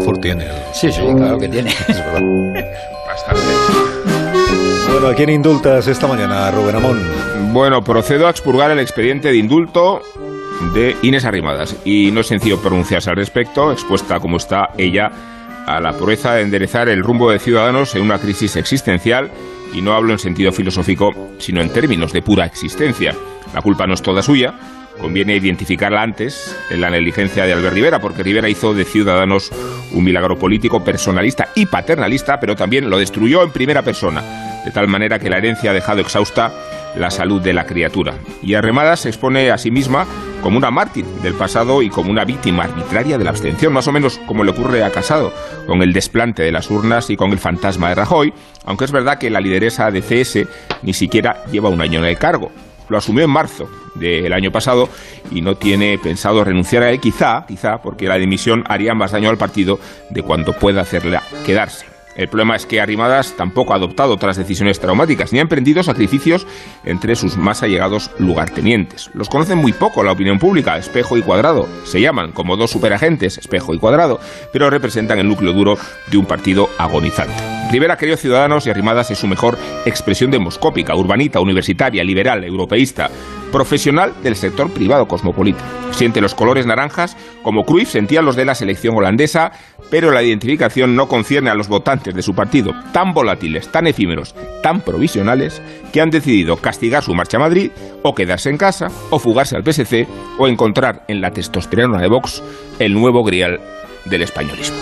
Ford tiene. Sí, sí, claro que tiene. Bastante. Bueno, ¿a quién indultas esta mañana, Rubén Amón? Bueno, procedo a expurgar el expediente de indulto de Inés Arrimadas. Y no es sencillo pronunciarse al respecto, expuesta como está ella a la pureza de enderezar el rumbo de Ciudadanos en una crisis existencial. Y no hablo en sentido filosófico, sino en términos de pura existencia. La culpa no es toda suya, conviene identificarla antes en la negligencia de Albert Rivera, porque Rivera hizo de Ciudadanos un milagro político personalista y paternalista, pero también lo destruyó en primera persona, de tal manera que la herencia ha dejado exhausta la salud de la criatura. Y Arremada se expone a sí misma como una mártir del pasado y como una víctima arbitraria de la abstención, más o menos como le ocurre a Casado, con el desplante de las urnas y con el fantasma de Rajoy, aunque es verdad que la lideresa de CS ni siquiera lleva un año en el cargo lo asumió en marzo del año pasado y no tiene pensado renunciar a él, quizá, quizá, porque la dimisión haría más daño al partido de cuanto pueda hacerle quedarse. El problema es que Arrimadas tampoco ha adoptado otras decisiones traumáticas ni ha emprendido sacrificios entre sus más allegados lugartenientes. Los conocen muy poco la opinión pública, espejo y cuadrado. Se llaman como dos superagentes, espejo y cuadrado, pero representan el núcleo duro de un partido agonizante. Rivera querido Ciudadanos y Arrimadas es su mejor expresión demoscópica, urbanita, universitaria, liberal, europeísta, profesional del sector privado cosmopolita. Siente los colores naranjas como Cruyff sentía los de la selección holandesa, pero la identificación no concierne a los votantes de su partido, tan volátiles, tan efímeros, tan provisionales, que han decidido castigar su marcha a Madrid, o quedarse en casa, o fugarse al PSC, o encontrar en la testosterona de Vox el nuevo grial del españolismo.